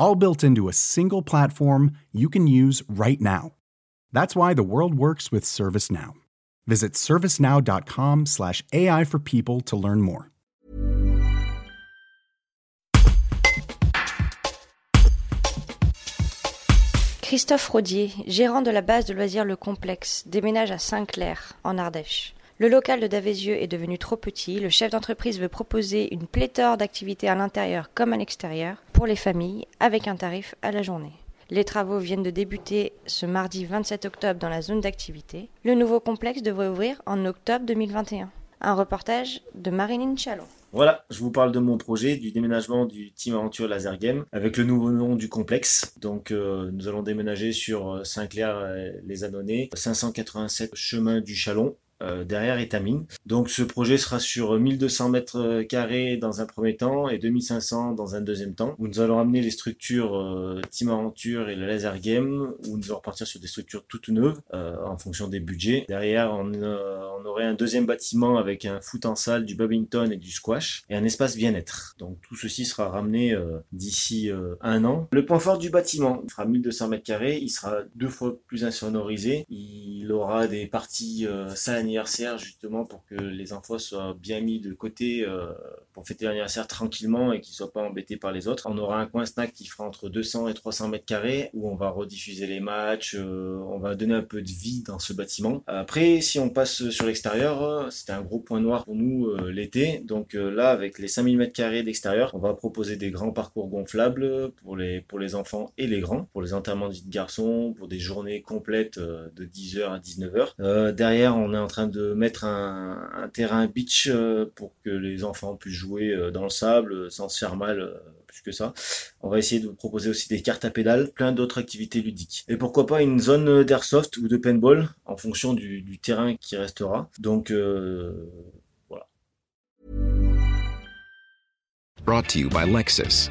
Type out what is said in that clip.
all built into a single platform you can use right now. That's why the world works with ServiceNow. Visit servicenow.com/slash AI for people to learn more. Christophe Rodier, gérant de la base de loisirs Le Complexe, déménage à Saint-Clair, en Ardèche. Le local de Davézieux est devenu trop petit. Le chef d'entreprise veut proposer une pléthore d'activités à l'intérieur comme à l'extérieur pour les familles avec un tarif à la journée. Les travaux viennent de débuter ce mardi 27 octobre dans la zone d'activité. Le nouveau complexe devrait ouvrir en octobre 2021. Un reportage de Marilyn Chalon. Voilà, je vous parle de mon projet du déménagement du Team Aventure Laser Game avec le nouveau nom du complexe. Donc euh, nous allons déménager sur Saint-Clair les Annonais, 587 chemin du Chalon euh, derrière Étamine. Donc ce projet sera sur 1200 mètres euh, carrés dans un premier temps et 2500 dans un deuxième temps, nous allons amener les structures euh, Team Aventure et le Laser Game, où nous allons repartir sur des structures toutes neuves en fonction des budgets. Derrière, on, aurait un deuxième bâtiment avec un foot en salle, du badminton et du squash, et un espace bien-être. Donc tout ceci sera ramené d'ici un an. Le point fort du bâtiment, il fera 1200 mètres carrés, il sera deux fois plus insonorisé, aura des parties salles anniversaire justement pour que les enfants soient bien mis de côté euh, pour fêter l'anniversaire tranquillement et qu'ils soient pas embêtés par les autres. On aura un coin snack qui fera entre 200 et 300 mètres carrés où on va rediffuser les matchs, euh, on va donner un peu de vie dans ce bâtiment. Après, si on passe sur l'extérieur, c'était un gros point noir pour nous euh, l'été. Donc là, avec les 5000 mètres carrés d'extérieur, on va proposer des grands parcours gonflables pour les, pour les enfants et les grands, pour les enterrements de garçons, pour des journées complètes de 10h à 19h. derrière, on est en train de mettre un, terrain beach euh, pour que les enfants puissent jouer euh, dans le sable euh, sans se faire mal plus que ça. On va essayer de vous proposer aussi des cartes à pédales, plein d'autres activités ludiques. Et pourquoi pas une zone d'airsoft ou de paintball en fonction du, terrain qui restera. Donc voilà. Brought to you by Lexus.